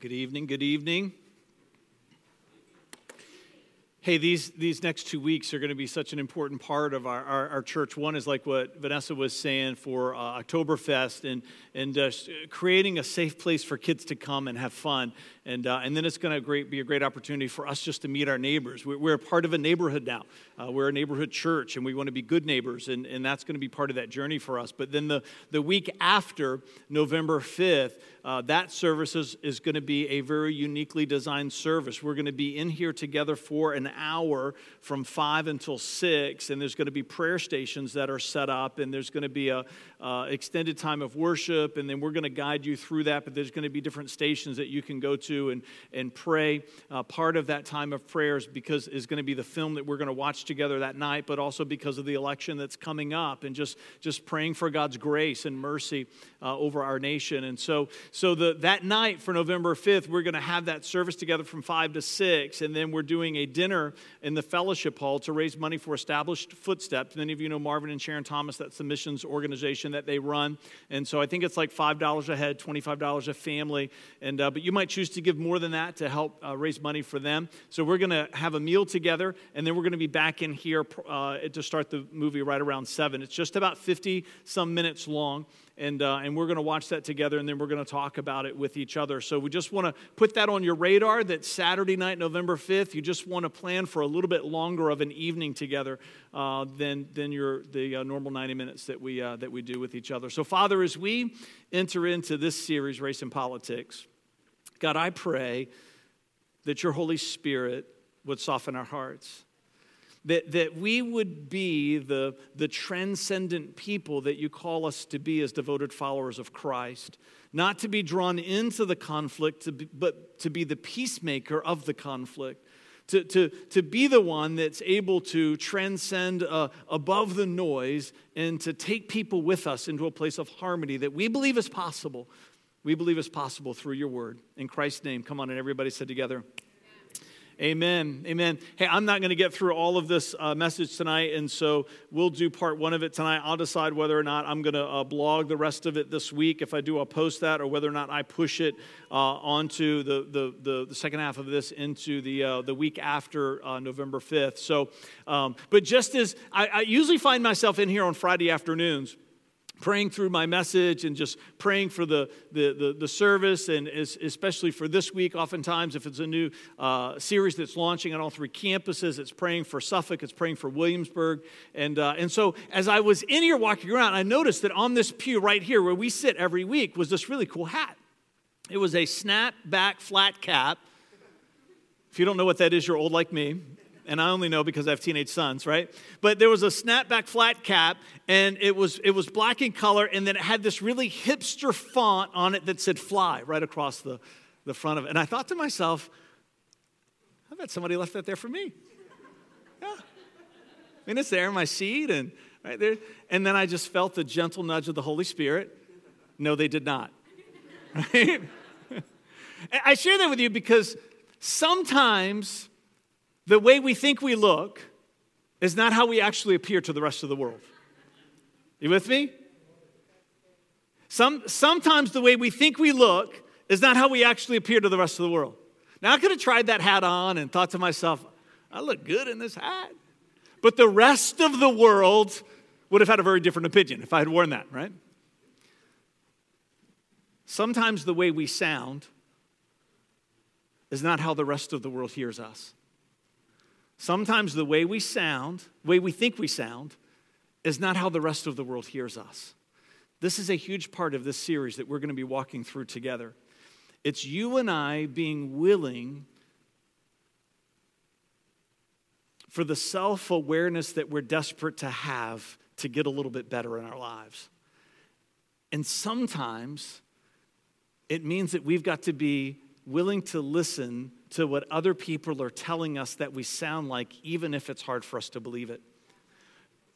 Good evening. Good evening. Hey, these, these next two weeks are going to be such an important part of our, our, our church. One is like what Vanessa was saying for uh, Oktoberfest and, and uh, creating a safe place for kids to come and have fun. And, uh, and then it's going to be a great opportunity for us just to meet our neighbors. We're, we're part of a neighborhood now. Uh, we're a neighborhood church, and we want to be good neighbors, and, and that's going to be part of that journey for us. But then the, the week after, November 5th, uh, that service is, is going to be a very uniquely designed service. We're going to be in here together for an hour from 5 until 6, and there's going to be prayer stations that are set up, and there's going to be a uh, extended time of worship, and then we're going to guide you through that. But there's going to be different stations that you can go to and, and pray. Uh, part of that time of prayers because is going to be the film that we're going to watch together that night, but also because of the election that's coming up, and just just praying for God's grace and mercy uh, over our nation. And so, so the, that night for November 5th, we're going to have that service together from 5 to 6, and then we're doing a dinner in the fellowship hall to raise money for Established Footsteps. Many of you know Marvin and Sharon Thomas, that's the missions organization that they run. And so I think it's like $5 a head, $25 a family. And, uh, but you might choose to give more than that to help uh, raise money for them. So we're going to have a meal together, and then we're going to be back in here uh, to start the movie right around 7. It's just about 50 some minutes long and, uh, and we're going to watch that together and then we're going to talk about it with each other. So we just want to put that on your radar that Saturday night, November 5th, you just want to plan for a little bit longer of an evening together uh, than, than your, the uh, normal 90 minutes that we, uh, that we do with each other. So, Father, as we enter into this series, Race and Politics, God, I pray that your Holy Spirit would soften our hearts that, that we would be the, the transcendent people that you call us to be as devoted followers of Christ. Not to be drawn into the conflict, to be, but to be the peacemaker of the conflict. To, to, to be the one that's able to transcend uh, above the noise and to take people with us into a place of harmony that we believe is possible. We believe is possible through your word. In Christ's name, come on, and everybody said together, Amen. Amen. Hey, I'm not going to get through all of this uh, message tonight, and so we'll do part one of it tonight. I'll decide whether or not I'm going to uh, blog the rest of it this week. If I do, I'll post that, or whether or not I push it uh, onto the, the, the, the, second half of this into the, uh, the week after uh, November 5th. So, um, but just as I, I usually find myself in here on Friday afternoons praying through my message and just praying for the, the, the, the service, and especially for this week, oftentimes, if it's a new uh, series that's launching on all three campuses, it's praying for Suffolk, it's praying for Williamsburg. And, uh, and so, as I was in here walking around, I noticed that on this pew right here, where we sit every week, was this really cool hat. It was a snap-back flat cap. If you don't know what that is, you're old like me and I only know because I have teenage sons, right? But there was a snapback flat cap, and it was it was black in color, and then it had this really hipster font on it that said "Fly" right across the, the front of it. And I thought to myself, I bet somebody left that there for me. Yeah, I mean it's there in my seat, and right there. And then I just felt the gentle nudge of the Holy Spirit. No, they did not. Right? I share that with you because sometimes the way we think we look is not how we actually appear to the rest of the world. You with me? Some, sometimes the way we think we look is not how we actually appear to the rest of the world. Now, I could have tried that hat on and thought to myself, I look good in this hat. But the rest of the world would have had a very different opinion if I had worn that, right? Sometimes the way we sound is not how the rest of the world hears us. Sometimes the way we sound, way we think we sound, is not how the rest of the world hears us. This is a huge part of this series that we're going to be walking through together. It's you and I being willing for the self awareness that we're desperate to have to get a little bit better in our lives. And sometimes it means that we've got to be willing to listen to what other people are telling us that we sound like, even if it's hard for us to believe it.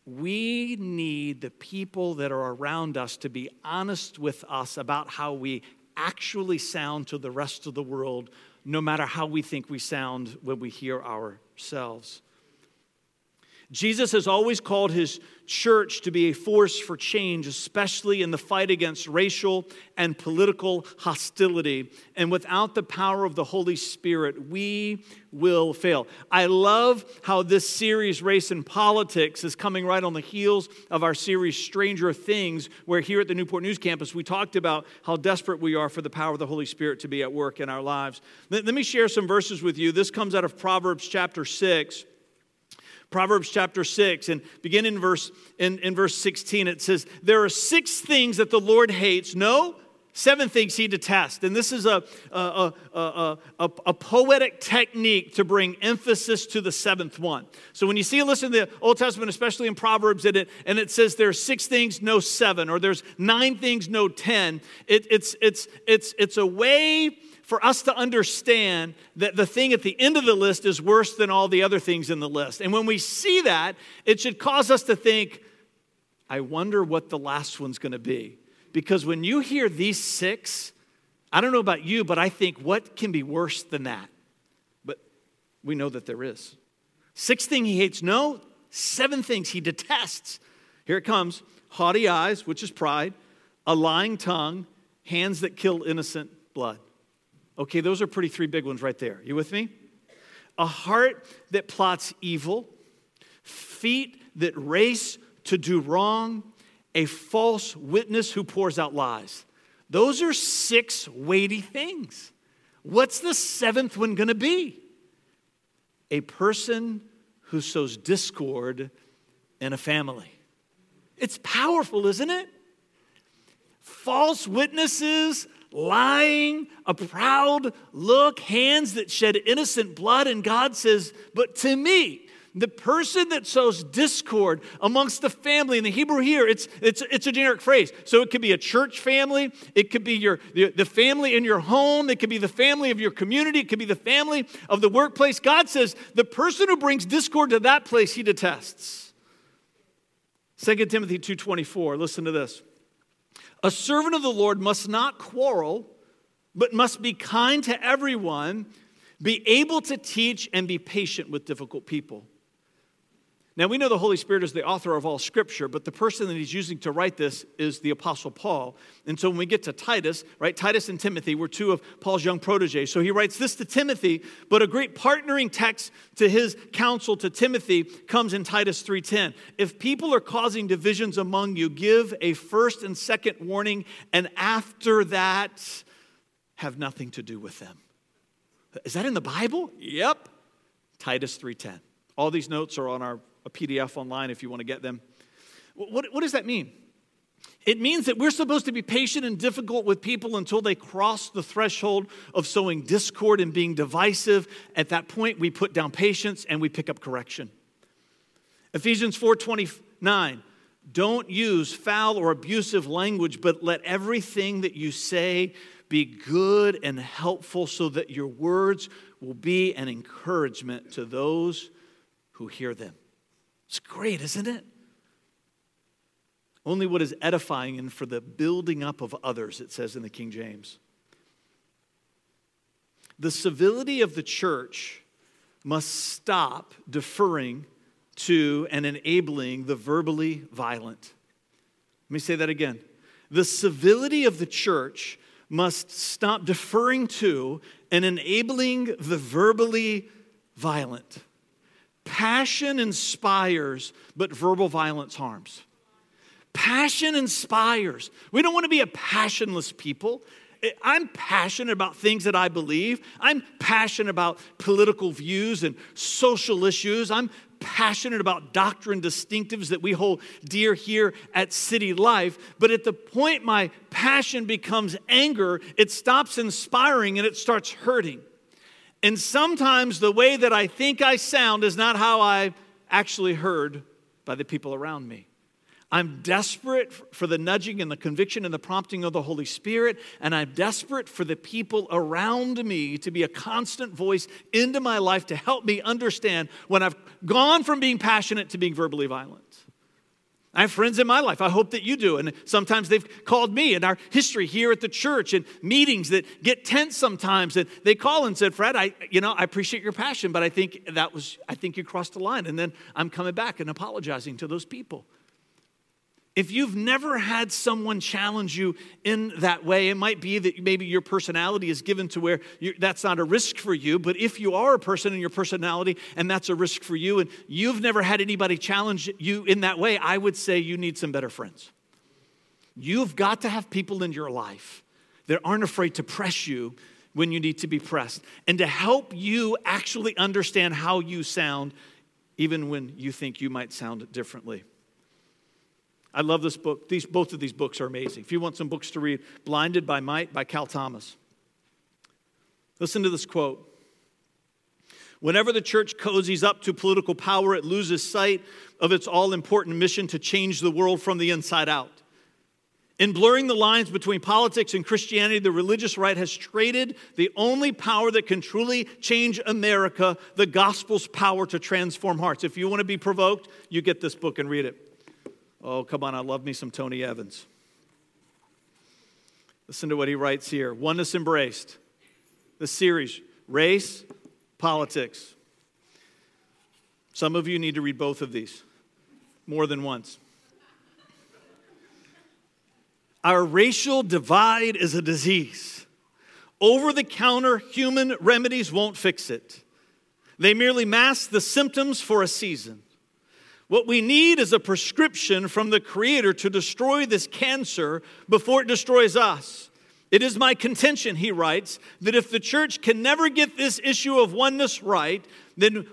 We need the people that are around us to be honest with us about how we actually sound to the rest of the world, no matter how we think we sound when we hear ourselves. Jesus has always called his church to be a force for change, especially in the fight against racial and political hostility. And without the power of the Holy Spirit, we will fail. I love how this series, Race and Politics, is coming right on the heels of our series, Stranger Things, where here at the Newport News Campus, we talked about how desperate we are for the power of the Holy Spirit to be at work in our lives. Let, me share some verses with you. This comes out of Proverbs chapter 6. Proverbs chapter 6, and begin in verse, in, in verse 16, it says, There are six things that the Lord hates. No, seven things he detests. And this is a, a, a, a, a poetic technique to bring emphasis to the seventh one. So when you see a list in the Old Testament, especially in Proverbs, and it, and it says there's six things, no seven, or there's nine things, no ten, it, it's, it's, it's, it's a way for us to understand that the thing at the end of the list is worse than all the other things in the list. And when we see that, it should cause us to think, I wonder what the last one's going to be. Because when you hear these six, I don't know about you, but I think, what can be worse than that? But we know that there is. Six things he hates, no, seven things he detests. Here it comes haughty eyes, which is pride, a lying tongue, hands that kill innocent blood. Okay, those are pretty three big ones right there. You with me? A heart that plots evil, feet that race to do wrong, a false witness who pours out lies. Those are six weighty things. What's the seventh one going to be? A person who sows discord in a family. It's powerful, isn't it? False witnesses, lying, a proud look, hands that shed innocent blood. And God says, But to me, the person that sows discord amongst the family in the hebrew here it's, it's, it's a generic phrase. So it could be a church family it could be your the, the family in your home it could be the family of your community it could be the family of the workplace. God says the person who brings discord to that place he detests. 2 timothy 2.24 listen to this a servant of the Lord must not quarrel, but must be kind to everyone, be able to teach, and be patient with difficult people. Now, we know the Holy Spirit is the author of all scripture, but the person that he's using to write this is the Apostle Paul. And so when we get to Titus, right, Titus and Timothy were two of Paul's young proteges. So he writes this to Timothy, but a great partnering text to his counsel to Timothy comes in Titus 3:10. If people are causing divisions among you, give a first and second warning, and after that, have nothing to do with them. Is that in the Bible? Yep. Titus 3:10. All these notes are on our a PDF online if you want to get them. What, what does that mean? It means that we're supposed to be patient and difficult with people until they cross the threshold of sowing discord and being divisive. At that point, we put down patience and we pick up correction. Ephesians 4:29 Don't use foul or abusive language, but let everything that you say be good and helpful so that your words will be an encouragement to those who hear them. It's great, isn't it? Only what is edifying and for the building up of others, it says in the King James. The civility of the church must stop deferring to and enabling the verbally violent. Let me say that again. The civility of the church must stop deferring to and enabling the verbally violent. Passion inspires, but verbal violence harms. Passion inspires. We don't want to be a passionless people. I'm passionate about things that I believe. I'm passionate about political views and social issues. I'm passionate about doctrine distinctives that we hold dear here at City Life. But at the point my passion becomes anger, it stops inspiring and it starts hurting. And sometimes the way that I think I sound is not how I actually heard by the people around me. I'm desperate for the nudging and the conviction and the prompting of the Holy Spirit, and I'm desperate for the people around me to be a constant voice into my life to help me understand when I've gone from being passionate to being verbally violent. I have friends in my life. I hope that you do. And sometimes they've called me in our history here at the church and meetings that get tense sometimes. And they call and said, Fred, I, you know, I appreciate your passion, but I think that was, I think you crossed the line. And then I'm coming back and apologizing to those people. If you've never had someone challenge you in that way, it might be that maybe your personality is given to where that's not a risk for you. But if you are a person in your personality and that's a risk for you, and you've never had anybody challenge you in that way, I would say you need some better friends. You've got to have people in your life that aren't afraid to press you when you need to be pressed and to help you actually understand how you sound, even when you think you might sound differently. I love this book. These, both of these books are amazing. If you want some books to read, Blinded by Might by Cal Thomas. Listen to this quote. Whenever the church cozies up to political power, it loses sight of its all important mission to change the world from the inside out. In blurring the lines between politics and Christianity, the religious right has traded the only power that can truly change America, the gospel's power to transform hearts. If you want to be provoked, you get this book and read it. Oh, come on, I love me some Tony Evans. Listen to what he writes here Oneness Embraced, the series, Race, Politics. Some of you need to read both of these more than once. Our racial divide is a disease. Over the counter human remedies won't fix it. They merely mask the symptoms for a season. What we need is a prescription from the Creator to destroy this cancer before it destroys us. It is my contention, he writes, that if the church can never get this issue of oneness right, then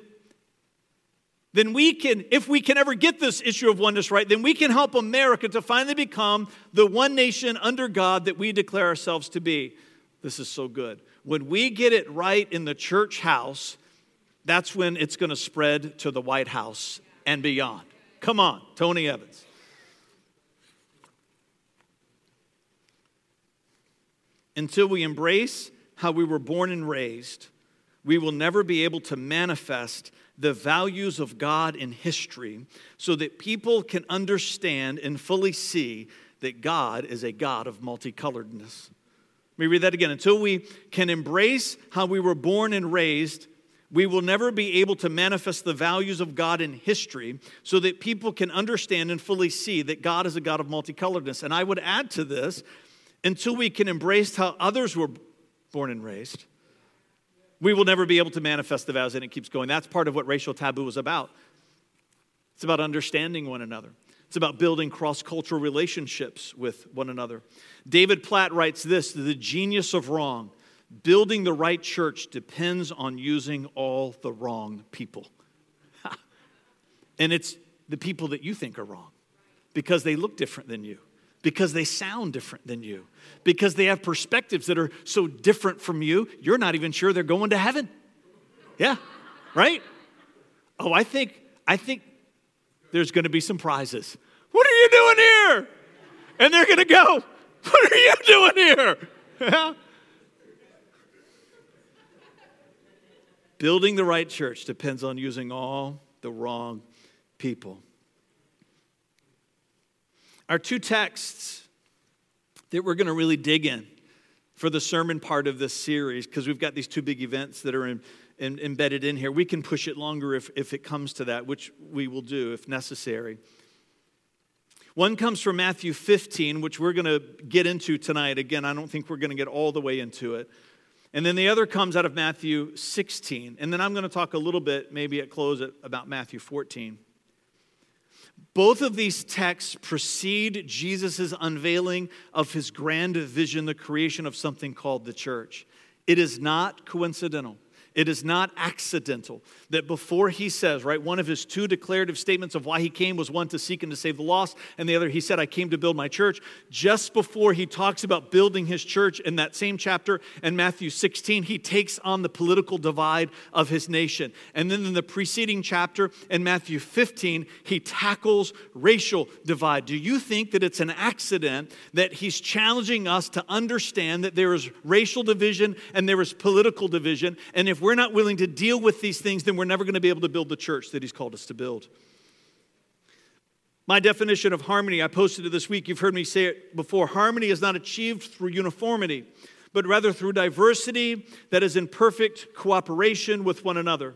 then we can, if we can ever get this issue of oneness right, then we can help America to finally become the one nation under God that we declare ourselves to be. This is so good. When we get it right in the church house, that's when it's going to spread to the White House and beyond. Come on, Tony Evans. Until we embrace how we were born and raised, we will never be able to manifest the values of God in history so that people can understand and fully see that God is a God of multicoloredness. Let me read that again. Until we can embrace how we were born and raised, we will never be able to manifest the values of God in history so that people can understand and fully see that God is a God of multicoloredness. And I would add to this until we can embrace how others were born and raised, we will never be able to manifest the vows. And it keeps going. That's part of what racial taboo is about. It's about understanding one another. It's about building cross cultural relationships with one another. David Platt writes this The genius of wrong Building the right church depends on using all the wrong people. and it's the people that you think are wrong because they look different than you, because they sound different than you, because they have perspectives that are so different from you, you're not even sure they're going to heaven. Yeah, right? Oh, I think, I think there's going to be some prizes. What are you doing here? And they're going to go, What are you doing here? Building the right church depends on using all the wrong people. Our two texts that we're going to really dig in for the sermon part of this series, because we've got these two big events that are in, in, embedded in here. We can push it longer if, if it comes to that, which we will do if necessary. One comes from Matthew 15, which we're going to get into tonight. Again, I don't think we're going to get all the way into it. And then the other comes out of Matthew 16. And then I'm going to talk a little bit, maybe at close, about Matthew 14. Both of these texts precede Jesus' unveiling of his grand vision, the creation of something called the church. It is not coincidental. It is not accidental that before he says, right, one of his two declarative statements of why he came was one to seek and to save the lost, and the other, he said, I came to build my church. Just before he talks about building his church in that same chapter in Matthew 16, he takes on the political divide of his nation. And then in the preceding chapter in Matthew 15, he tackles racial divide. Do you think that it's an accident that he's challenging us to understand that there is racial division and there is political division? And if we're we're not willing to deal with these things, then we're never going to be able to build the church that He's called us to build. My definition of harmony, I posted it this week. You've heard me say it before. Harmony is not achieved through uniformity, but rather through diversity that is in perfect cooperation with one another.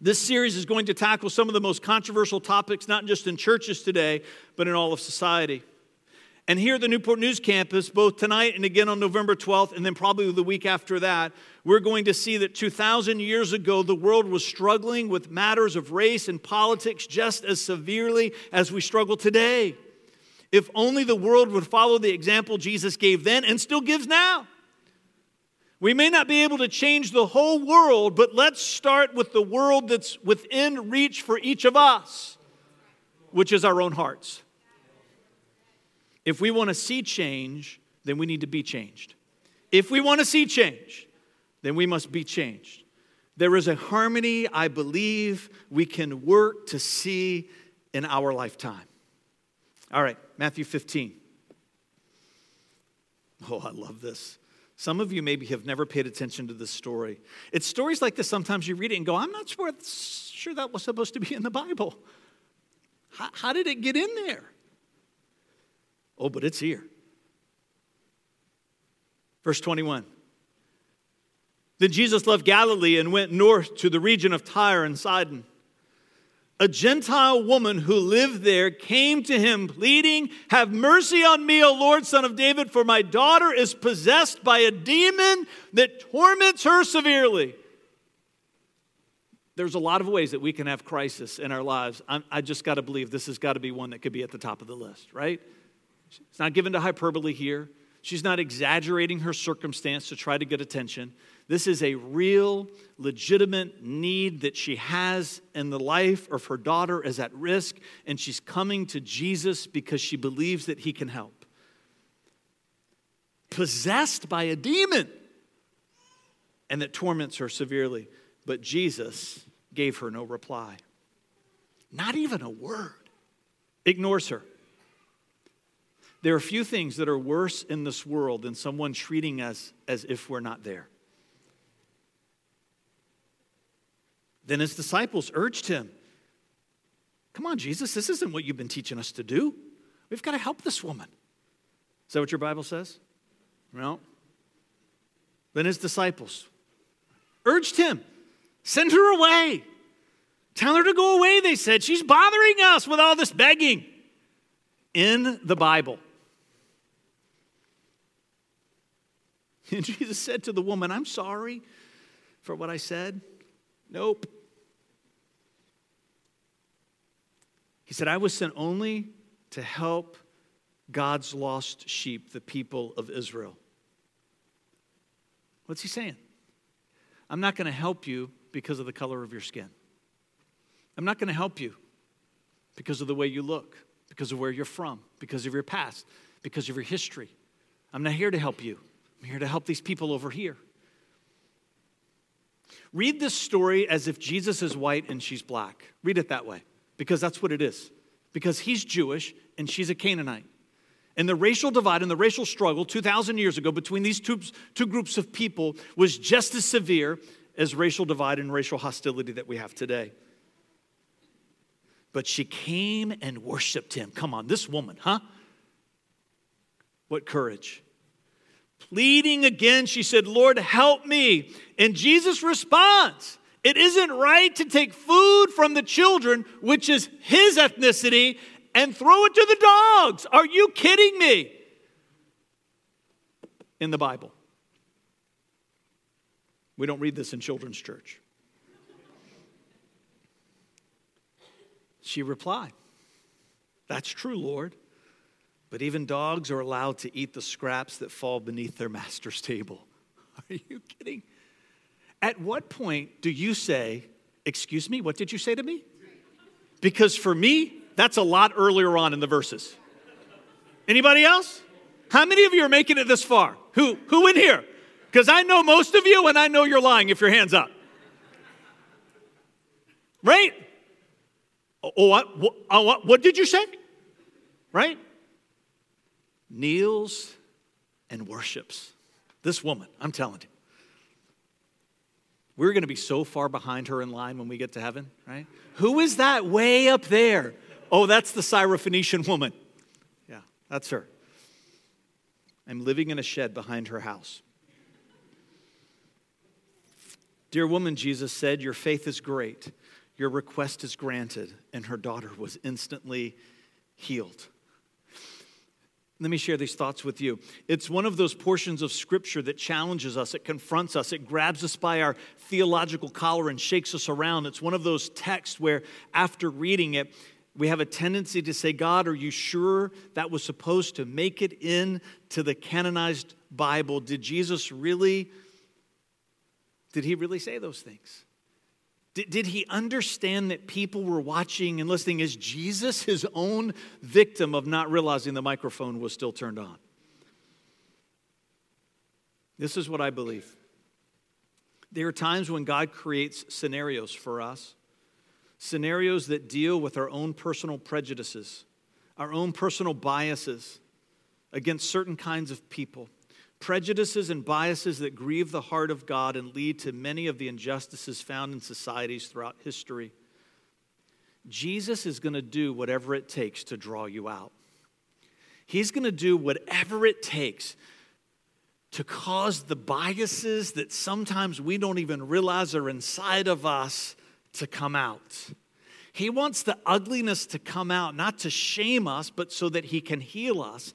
This series is going to tackle some of the most controversial topics, not just in churches today, but in all of society. And here at the Newport News campus, both tonight and again on November 12th, and then probably the week after that, we're going to see that 2,000 years ago, the world was struggling with matters of race and politics just as severely as we struggle today. If only the world would follow the example Jesus gave then and still gives now. We may not be able to change the whole world, but let's start with the world that's within reach for each of us, which is our own hearts. If we want to see change, then we need to be changed. If we want to see change, then we must be changed. There is a harmony I believe we can work to see in our lifetime. All right, Matthew 15. Oh, I love this. Some of you maybe have never paid attention to this story. It's stories like this, sometimes you read it and go, I'm not sure, sure that was supposed to be in the Bible. How, how did it get in there? Oh, but it's here. Verse 21. Then Jesus left Galilee and went north to the region of Tyre and Sidon. A Gentile woman who lived there came to him, pleading, Have mercy on me, O Lord, son of David, for my daughter is possessed by a demon that torments her severely. There's a lot of ways that we can have crisis in our lives. I'm, i just got to believe this has got to be one that could be at the top of the list, right? It's not given to hyperbole here. She's not exaggerating her circumstance to try to get attention. This is a real, legitimate need that she has, and the life of her daughter is at risk, and she's coming to Jesus because she believes that he can help. Possessed by a demon, and that torments her severely. But Jesus gave her no reply, not even a word, ignores her. There are few things that are worse in this world than someone treating us as if we're not there. Then his disciples urged him, Come on, Jesus, this isn't what you've been teaching us to do. We've got to help this woman. Is that what your Bible says? No. Then his disciples urged him, Send her away. Tell her to go away, they said. She's bothering us with all this begging. In the Bible, And Jesus said to the woman, I'm sorry for what I said. Nope. He said, I was sent only to help God's lost sheep, the people of Israel. What's he saying? I'm not going to help you because of the color of your skin. I'm not going to help you because of the way you look, because of where you're from, because of your past, because of your history. I'm not here to help you. I'm here to help these people over here. Read this story as if Jesus is white and she's black. Read it that way, because that's what it is. Because he's Jewish and she's a Canaanite. And the racial divide and the racial struggle 2,000 years ago between these two, two groups of people was just as severe as racial divide and racial hostility that we have today. But she came and worshiped him. Come on, this woman, huh? What courage pleading again, she said, Lord, help me. And Jesus responds, It isn't right to take food from the children, which is his ethnicity, and throw it to the dogs. Are you kidding me? In the Bible. We don't read this in children's church. She replied, That's true, Lord. But even dogs are allowed to eat the scraps that fall beneath their master's table. Are you kidding? At what point do you say, Excuse me, what did you say to me? Because for me, that's a lot earlier on in the verses. Anybody else? How many of you are making it this far? Who, who in here? Because I know most of you and I know you're lying if your hand's up. Right? Oh, oh what, what, oh, what, what did you say? Right? Kneels and worships. This woman, I'm telling you. We're going to be so far behind her in line when we get to heaven, right? Who is that way up there? Oh, that's the Syrophoenician woman. Yeah, that's her. I'm living in a shed behind her house. Dear woman, Jesus said, Your faith is great. Your request is granted. And her daughter was instantly healed. Let me share these thoughts with you. It's one of those portions of Scripture that challenges us, it confronts us, it grabs us by our theological collar and shakes us around. It's one of those texts where, after reading it, we have a tendency to say, God, are you sure that was supposed to make it into the canonized Bible? Did Jesus really did he really say those things? Did, did he understand that people were watching and listening? Is Jesus his own victim of not realizing the microphone was still turned on? This is what I believe. There are times when God creates scenarios for us, scenarios that deal with our own personal prejudices, our own personal biases against certain kinds of people prejudices and biases that grieve the heart of God and lead to many of the injustices found in societies throughout history. Jesus is going to do whatever it takes to draw you out. He's going to do whatever it takes to cause the biases that sometimes we don't even realize are inside of us to come out. He wants the ugliness to come out, not to shame us, but so that He can heal us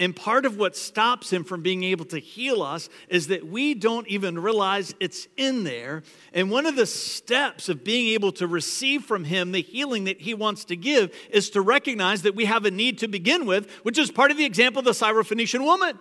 and part of what stops him from being able to heal us is that we don't even realize it's in there. And one of the steps of being able to receive from him the healing that he wants to give is to recognize that we have a need to begin with, which is part of the example of the Syrophoenician woman.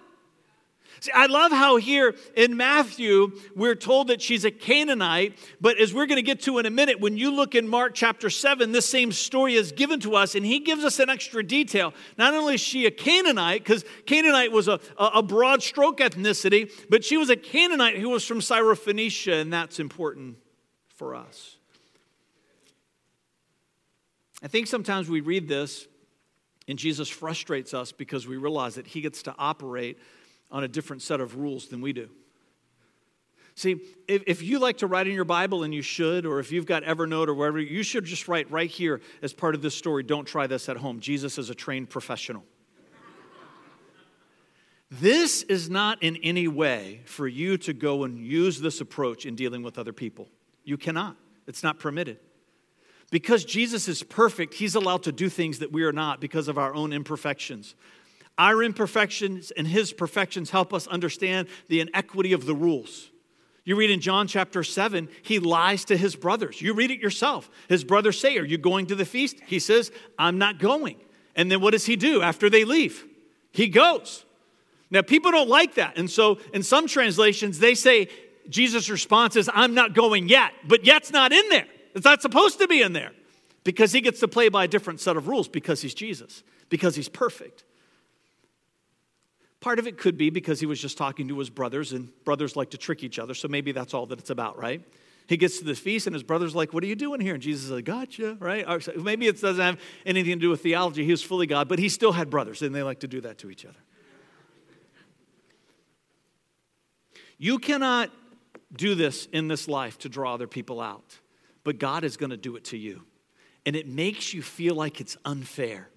I love how here in Matthew, we're told that she's a Canaanite, but as we're going to get to in a minute, when you look in Mark chapter 7, this same story is given to us, and he gives us an extra detail. Not only is she a Canaanite, because Canaanite was a, a broad stroke ethnicity, but she was a Canaanite who was from Syrophoenicia, and that's important for us. I think sometimes we read this and Jesus frustrates us because we realize that he gets to operate on a different set of rules than we do. See, if, if you like to write in your Bible, and you should, or if you've got Evernote or wherever, you should just write right here as part of this story don't try this at home. Jesus is a trained professional. this is not in any way for you to go and use this approach in dealing with other people. You cannot, it's not permitted. Because Jesus is perfect, he's allowed to do things that we are not because of our own imperfections. Our imperfections and his perfections help us understand the inequity of the rules. You read in John chapter 7, he lies to his brothers. You read it yourself. His brothers say, Are you going to the feast? He says, I'm not going. And then what does he do after they leave? He goes. Now, people don't like that. And so, in some translations, they say Jesus' response is, I'm not going yet. But yet's not in there. It's not supposed to be in there because he gets to play by a different set of rules because he's Jesus, because he's perfect. Part of it could be because he was just talking to his brothers, and brothers like to trick each other, so maybe that's all that it's about, right? He gets to the feast, and his brother's like, What are you doing here? And Jesus is like, Gotcha, right? Or maybe it doesn't have anything to do with theology. He was fully God, but he still had brothers, and they like to do that to each other. You cannot do this in this life to draw other people out, but God is going to do it to you. And it makes you feel like it's unfair.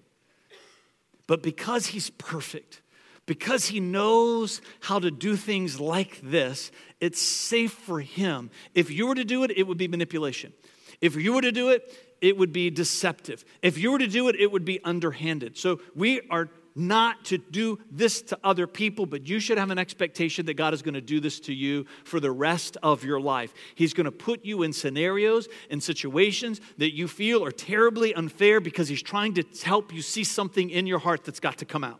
But because He's perfect, because he knows how to do things like this, it's safe for him. If you were to do it, it would be manipulation. If you were to do it, it would be deceptive. If you were to do it, it would be underhanded. So we are not to do this to other people, but you should have an expectation that God is going to do this to you for the rest of your life. He's going to put you in scenarios and situations that you feel are terribly unfair because He's trying to help you see something in your heart that's got to come out.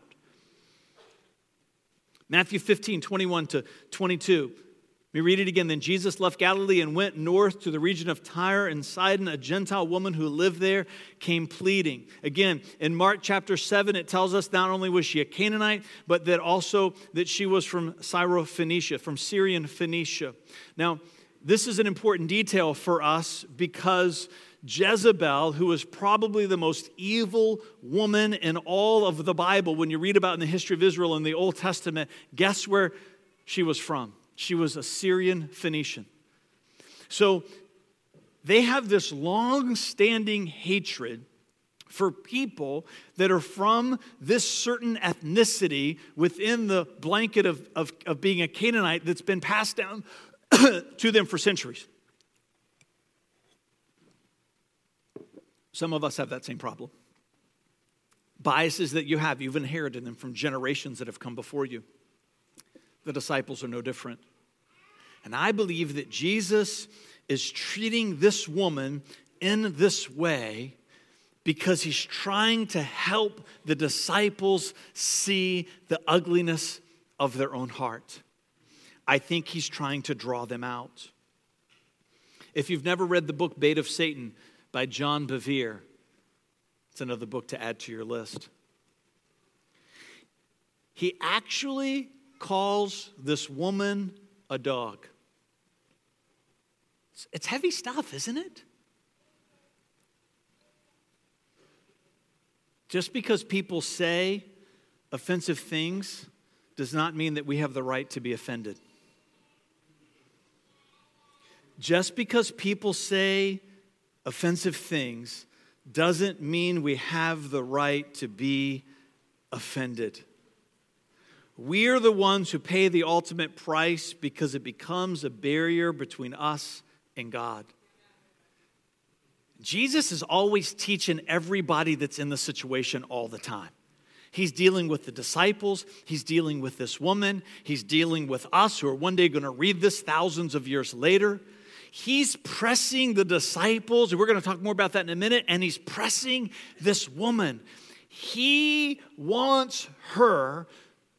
Matthew 15, 21 to 22. Let me read it again. Then Jesus left Galilee and went north to the region of Tyre and Sidon. A Gentile woman who lived there came pleading. Again, in Mark chapter 7, it tells us not only was she a Canaanite, but that also that she was from Syrophoenicia, from Syrian Phoenicia. Now, this is an important detail for us because Jezebel, who was probably the most evil woman in all of the Bible, when you read about in the history of Israel in the Old Testament, guess where she was from? She was a Syrian Phoenician. So they have this long standing hatred for people that are from this certain ethnicity within the blanket of, of, of being a Canaanite that's been passed down to them for centuries. Some of us have that same problem. Biases that you have, you've inherited them from generations that have come before you. The disciples are no different. And I believe that Jesus is treating this woman in this way because he's trying to help the disciples see the ugliness of their own heart. I think he's trying to draw them out. If you've never read the book Bait of Satan by John Bevere, it's another book to add to your list. He actually calls this woman a dog. It's heavy stuff, isn't it? Just because people say offensive things does not mean that we have the right to be offended. Just because people say offensive things doesn't mean we have the right to be offended. We are the ones who pay the ultimate price because it becomes a barrier between us and God. Jesus is always teaching everybody that's in the situation all the time. He's dealing with the disciples, he's dealing with this woman, he's dealing with us who are one day going to read this thousands of years later. He's pressing the disciples, and we're going to talk more about that in a minute, and he's pressing this woman. He wants her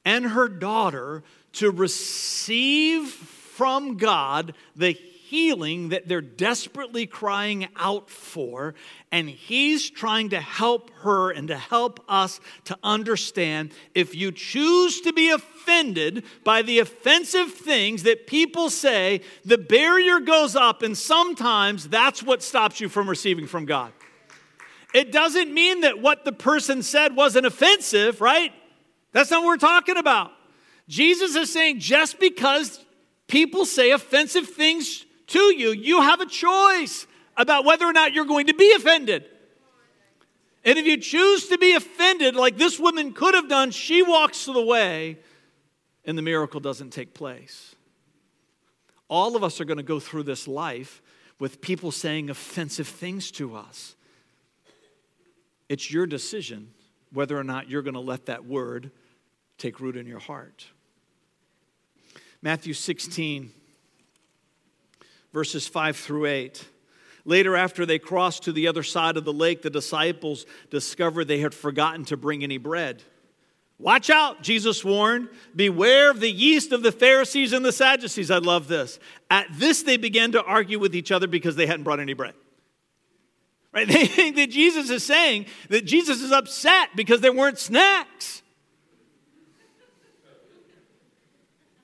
and her daughter to receive from God the healing that they're desperately crying out for. And He's trying to help her and to help us to understand if you choose to be offended by the offensive things that people say, the barrier goes up, and sometimes that's what stops you from receiving from God. It doesn't mean that what the person said wasn't offensive, right? That's not what we're talking about. Jesus is saying just because people say offensive things to you, you have a choice about whether or not you're going to be offended. And if you choose to be offended, like this woman could have done, she walks the way and the miracle doesn't take place. All of us are going to go through this life with people saying offensive things to us. It's your decision whether or not you're going to let that word take root in your heart. Matthew 16, verses 5 through 8. Later, after they crossed to the other side of the lake, the disciples discovered they had forgotten to bring any bread. Watch out, Jesus warned. Beware of the yeast of the Pharisees and the Sadducees. I love this. At this, they began to argue with each other because they hadn't brought any bread. Right? They think that Jesus is saying that Jesus is upset because there weren't snacks.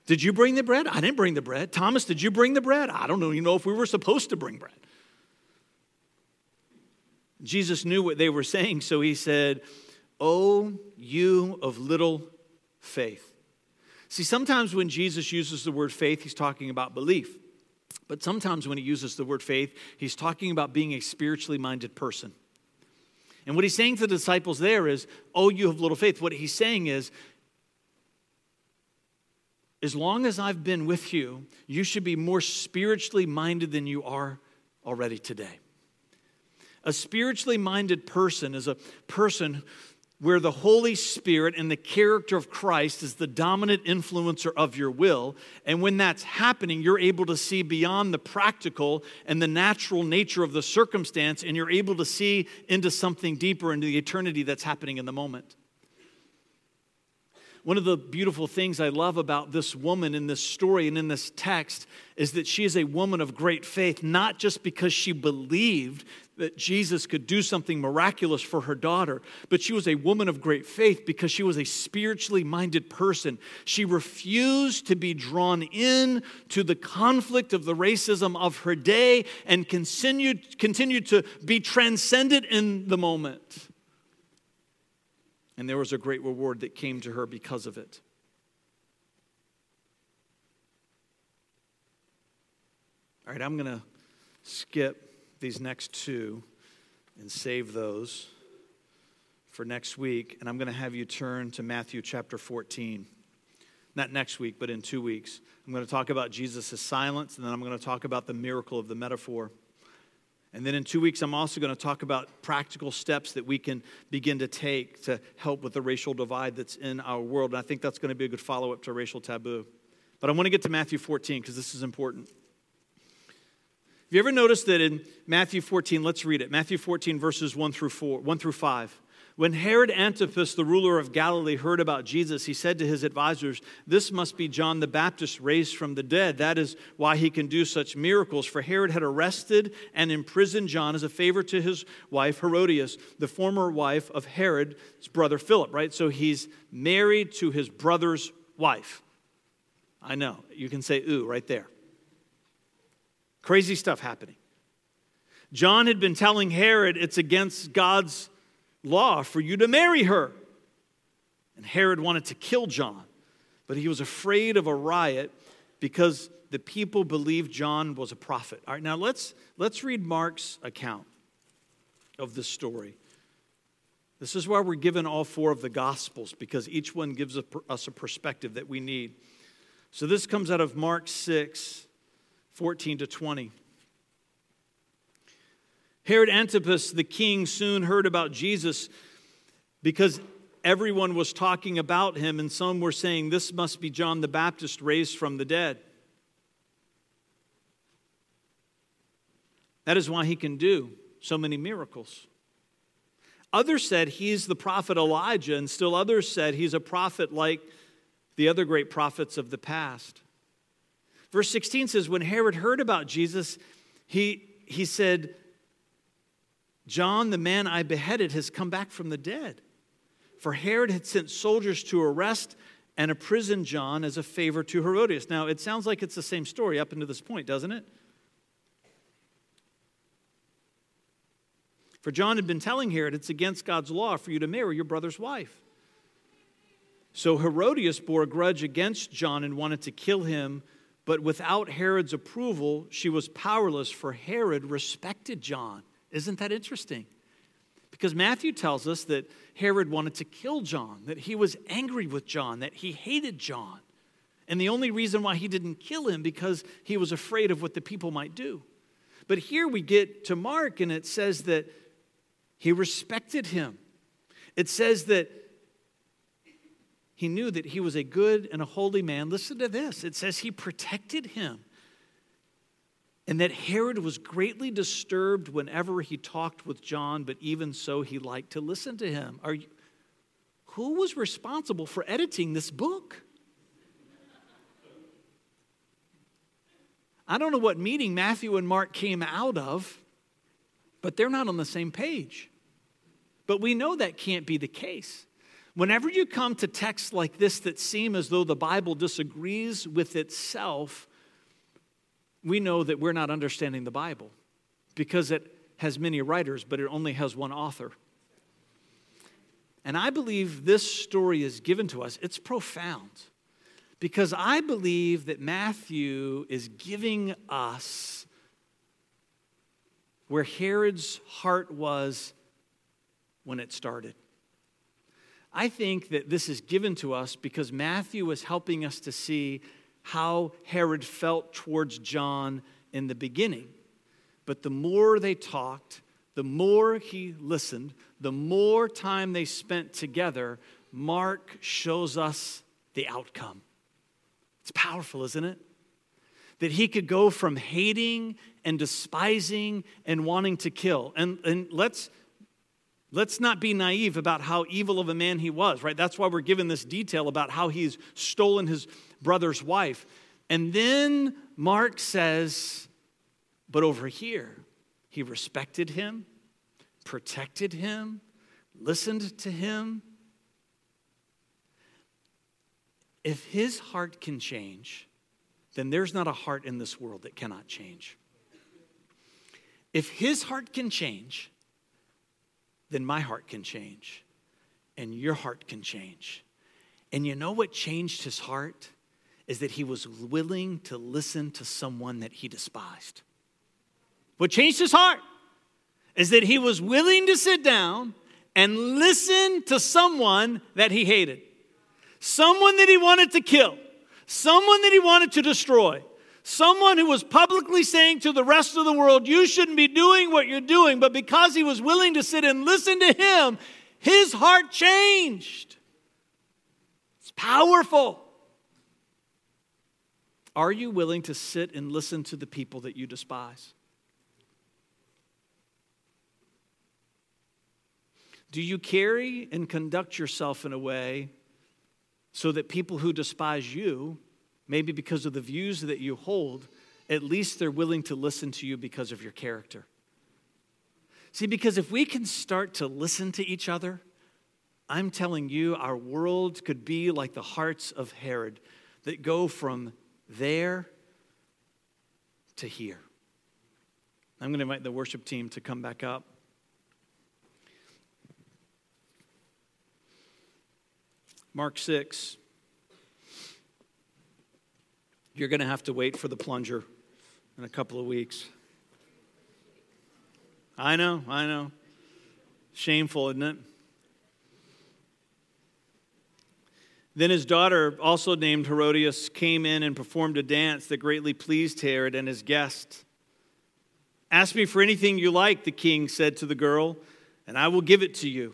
Did you bring the bread? I didn't bring the bread. Thomas, did you bring the bread? I don't even know if we were supposed to bring bread. Jesus knew what they were saying, so he said, Oh, you of little faith. See, sometimes when Jesus uses the word faith, he's talking about belief. But sometimes when he uses the word faith, he's talking about being a spiritually minded person. And what he's saying to the disciples there is, Oh, you have little faith. What he's saying is, as long as I've been with you, you should be more spiritually minded than you are already today. A spiritually minded person is a person where the Holy Spirit and the character of Christ is the dominant influencer of your will. And when that's happening, you're able to see beyond the practical and the natural nature of the circumstance, and you're able to see into something deeper, into the eternity that's happening in the moment. One of the beautiful things I love about this woman in this story and in this text is that she is a woman of great faith, not just because she believed that Jesus could do something miraculous for her daughter, but she was a woman of great faith because she was a spiritually minded person. She refused to be drawn in to the conflict of the racism of her day and continued, continued to be transcendent in the moment. And there was a great reward that came to her because of it. All right, I'm going to skip these next two and save those for next week, and I'm going to have you turn to Matthew chapter 14. Not next week, but in two weeks. I'm going to talk about Jesus' silence, and then I'm going to talk about the miracle of the metaphor. And then in two weeks, I'm also going to talk about practical steps that we can begin to take to help with the racial divide that's in our world. And I think that's going to be a good follow up to racial taboo. But I want to get to Matthew 14 because this is important. Have you ever noticed that in Matthew 14, let's read it. Matthew 14, verses 1 through 4, 1 through 5. When Herod Antipas, the ruler of Galilee, heard about Jesus, he said to his advisors, This must be John the Baptist raised from the dead. That is why he can do such miracles. For Herod had arrested and imprisoned John as a favor to his wife Herodias, the former wife of Herod's brother Philip, right? So he's married to his brother's wife. I know. You can say, ooh, right there. Crazy stuff happening. John had been telling Herod it's against God's law for you to marry her. And Herod wanted to kill John, but he was afraid of a riot because the people believed John was a prophet. All right, now let's, let's read Mark's account of this story. This is why we're given all four of the Gospels, because each one gives us a perspective that we need. So this comes out of Mark 6, 14 to 20. Herod Antipas, the king, soon heard about Jesus because everyone was talking about him, and some were saying, This must be John the Baptist raised from the dead. That is why he can do so many miracles. Others said he's the prophet Elijah, and still others said he's a prophet like the other great prophets of the past. Verse 16 says, When Herod heard about Jesus, he, he said, John, the man I beheaded, has come back from the dead. For Herod had sent soldiers to arrest and imprison John as a favor to Herodias. Now, it sounds like it's the same story up until this point, doesn't it? For John had been telling Herod, it's against God's law for you to marry your brother's wife. So Herodias bore a grudge against John and wanted to kill him, but without Herod's approval, she was powerless, for Herod respected John isn't that interesting? Because Matthew tells us that Herod wanted to kill John, that he was angry with John, that he hated John. And the only reason why he didn't kill him because he was afraid of what the people might do. But here we get to Mark and it says that he respected him. It says that he knew that he was a good and a holy man. Listen to this. It says he protected him and that Herod was greatly disturbed whenever he talked with John, but even so, he liked to listen to him. Are you, who was responsible for editing this book? I don't know what meeting Matthew and Mark came out of, but they're not on the same page. But we know that can't be the case. Whenever you come to texts like this that seem as though the Bible disagrees with itself, we know that we're not understanding the Bible because it has many writers, but it only has one author. And I believe this story is given to us. It's profound because I believe that Matthew is giving us where Herod's heart was when it started. I think that this is given to us because Matthew is helping us to see how Herod felt towards John in the beginning. But the more they talked, the more he listened, the more time they spent together, Mark shows us the outcome. It's powerful, isn't it? That he could go from hating and despising and wanting to kill. And, and let's, let's not be naive about how evil of a man he was, right? That's why we're given this detail about how he's stolen his brother's wife. And then Mark says, but over here, he respected him, protected him, listened to him. If his heart can change, then there's not a heart in this world that cannot change. If his heart can change, then my heart can change, and your heart can change. And you know what changed his heart? Is that he was willing to listen to someone that he despised. What changed his heart is that he was willing to sit down and listen to someone that he hated, someone that he wanted to kill, someone that he wanted to destroy, someone who was publicly saying to the rest of the world, You shouldn't be doing what you're doing. But because he was willing to sit and listen to him, his heart changed. It's powerful. Are you willing to sit and listen to the people that you despise? Do you carry and conduct yourself in a way so that people who despise you, maybe because of the views that you hold, at least they're willing to listen to you because of your character? See, because if we can start to listen to each other, I'm telling you, our world could be like the hearts of Herod that go from there to here. I'm going to invite the worship team to come back up. Mark 6. You're going to have to wait for the plunger in a couple of weeks. I know, I know. Shameful, isn't it? Then his daughter, also named Herodias, came in and performed a dance that greatly pleased Herod and his guests. Ask me for anything you like, the king said to the girl, and I will give it to you.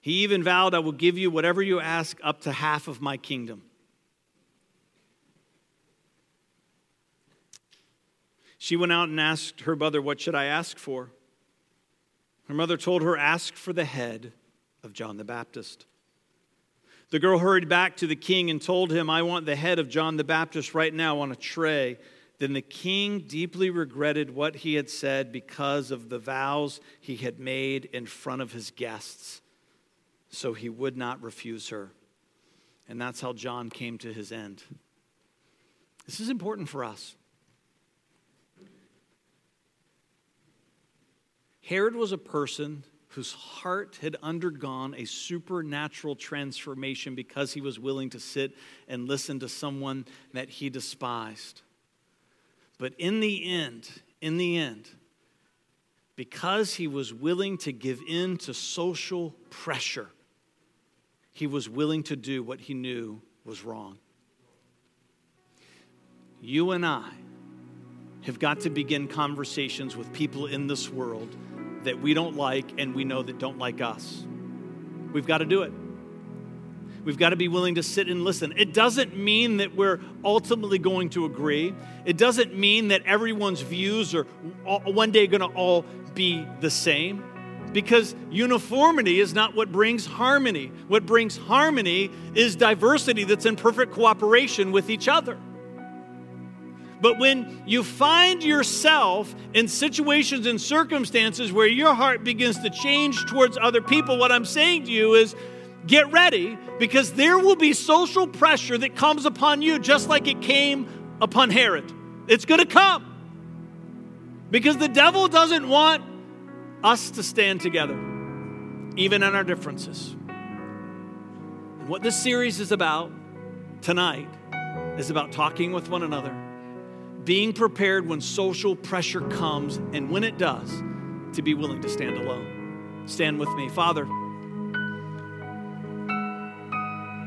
He even vowed, I will give you whatever you ask, up to half of my kingdom. She went out and asked her mother, What should I ask for? Her mother told her, Ask for the head of John the Baptist. The girl hurried back to the king and told him, I want the head of John the Baptist right now on a tray. Then the king deeply regretted what he had said because of the vows he had made in front of his guests so he would not refuse her. And that's how John came to his end. This is important for us. Herod was a person whose heart had undergone a supernatural transformation because he was willing to sit and listen to someone that he despised. But in the end, in the end, because he was willing to give in to social pressure, he was willing to do what he knew was wrong. You and I have got to begin conversations with people in this world that we don't like and we know that don't like us. We've got to do it. We've got to be willing to sit and listen. It doesn't mean that we're ultimately going to agree. It doesn't mean that everyone's views are one day going to all be the same because uniformity is not what brings harmony. What brings harmony is diversity that's in perfect cooperation with each other. But when you find yourself in situations and circumstances where your heart begins to change towards other people, what I'm saying to you is get ready because there will be social pressure that comes upon you just like it came upon Herod. It's going to come because the devil doesn't want us to stand together, even in our differences. And what this series is about tonight is about talking with one another, being prepared when social pressure comes, and when it does, to be willing to stand alone. Stand with me. Father,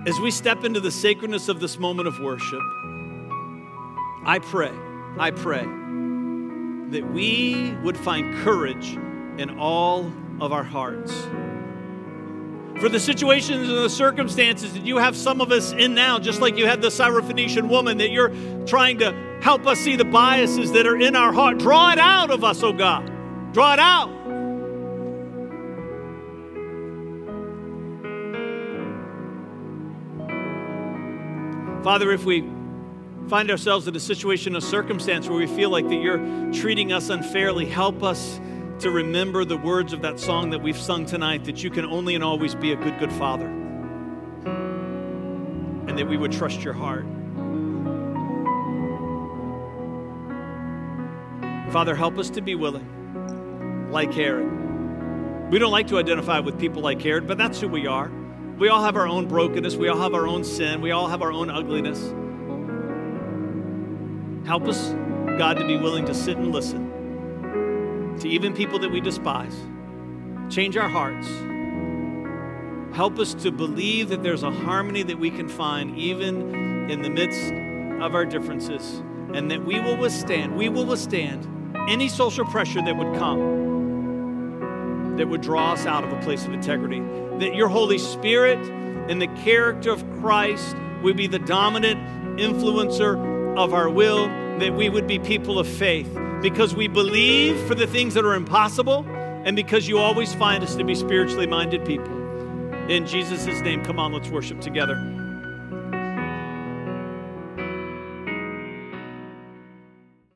as we step into the sacredness of this moment of worship, I pray, I pray that we would find courage in all of our hearts. For the situations and the circumstances that you have some of us in now, just like you had the Syrophoenician woman, that you're trying to help us see the biases that are in our heart. Draw it out of us, oh God. Draw it out. Father, if we find ourselves in a situation, a circumstance where we feel like that you're treating us unfairly, help us to remember the words of that song that we've sung tonight that you can only and always be a good, good father. And that we would trust your heart. Father, help us to be willing, like Herod. We don't like to identify with people like Herod, but that's who we are. We all have our own brokenness, we all have our own sin, we all have our own ugliness. Help us, God, to be willing to sit and listen to even people that we despise. Change our hearts. Help us to believe that there's a harmony that we can find even in the midst of our differences, and that we will withstand, we will withstand any social pressure that would come that would draw us out of a place of integrity. That your Holy Spirit and the character of Christ would be the dominant influencer of our will, that we would be people of faith because we believe for the things that are impossible and because you always find us to be spiritually minded people. In Jesus' name, come on, let's worship together.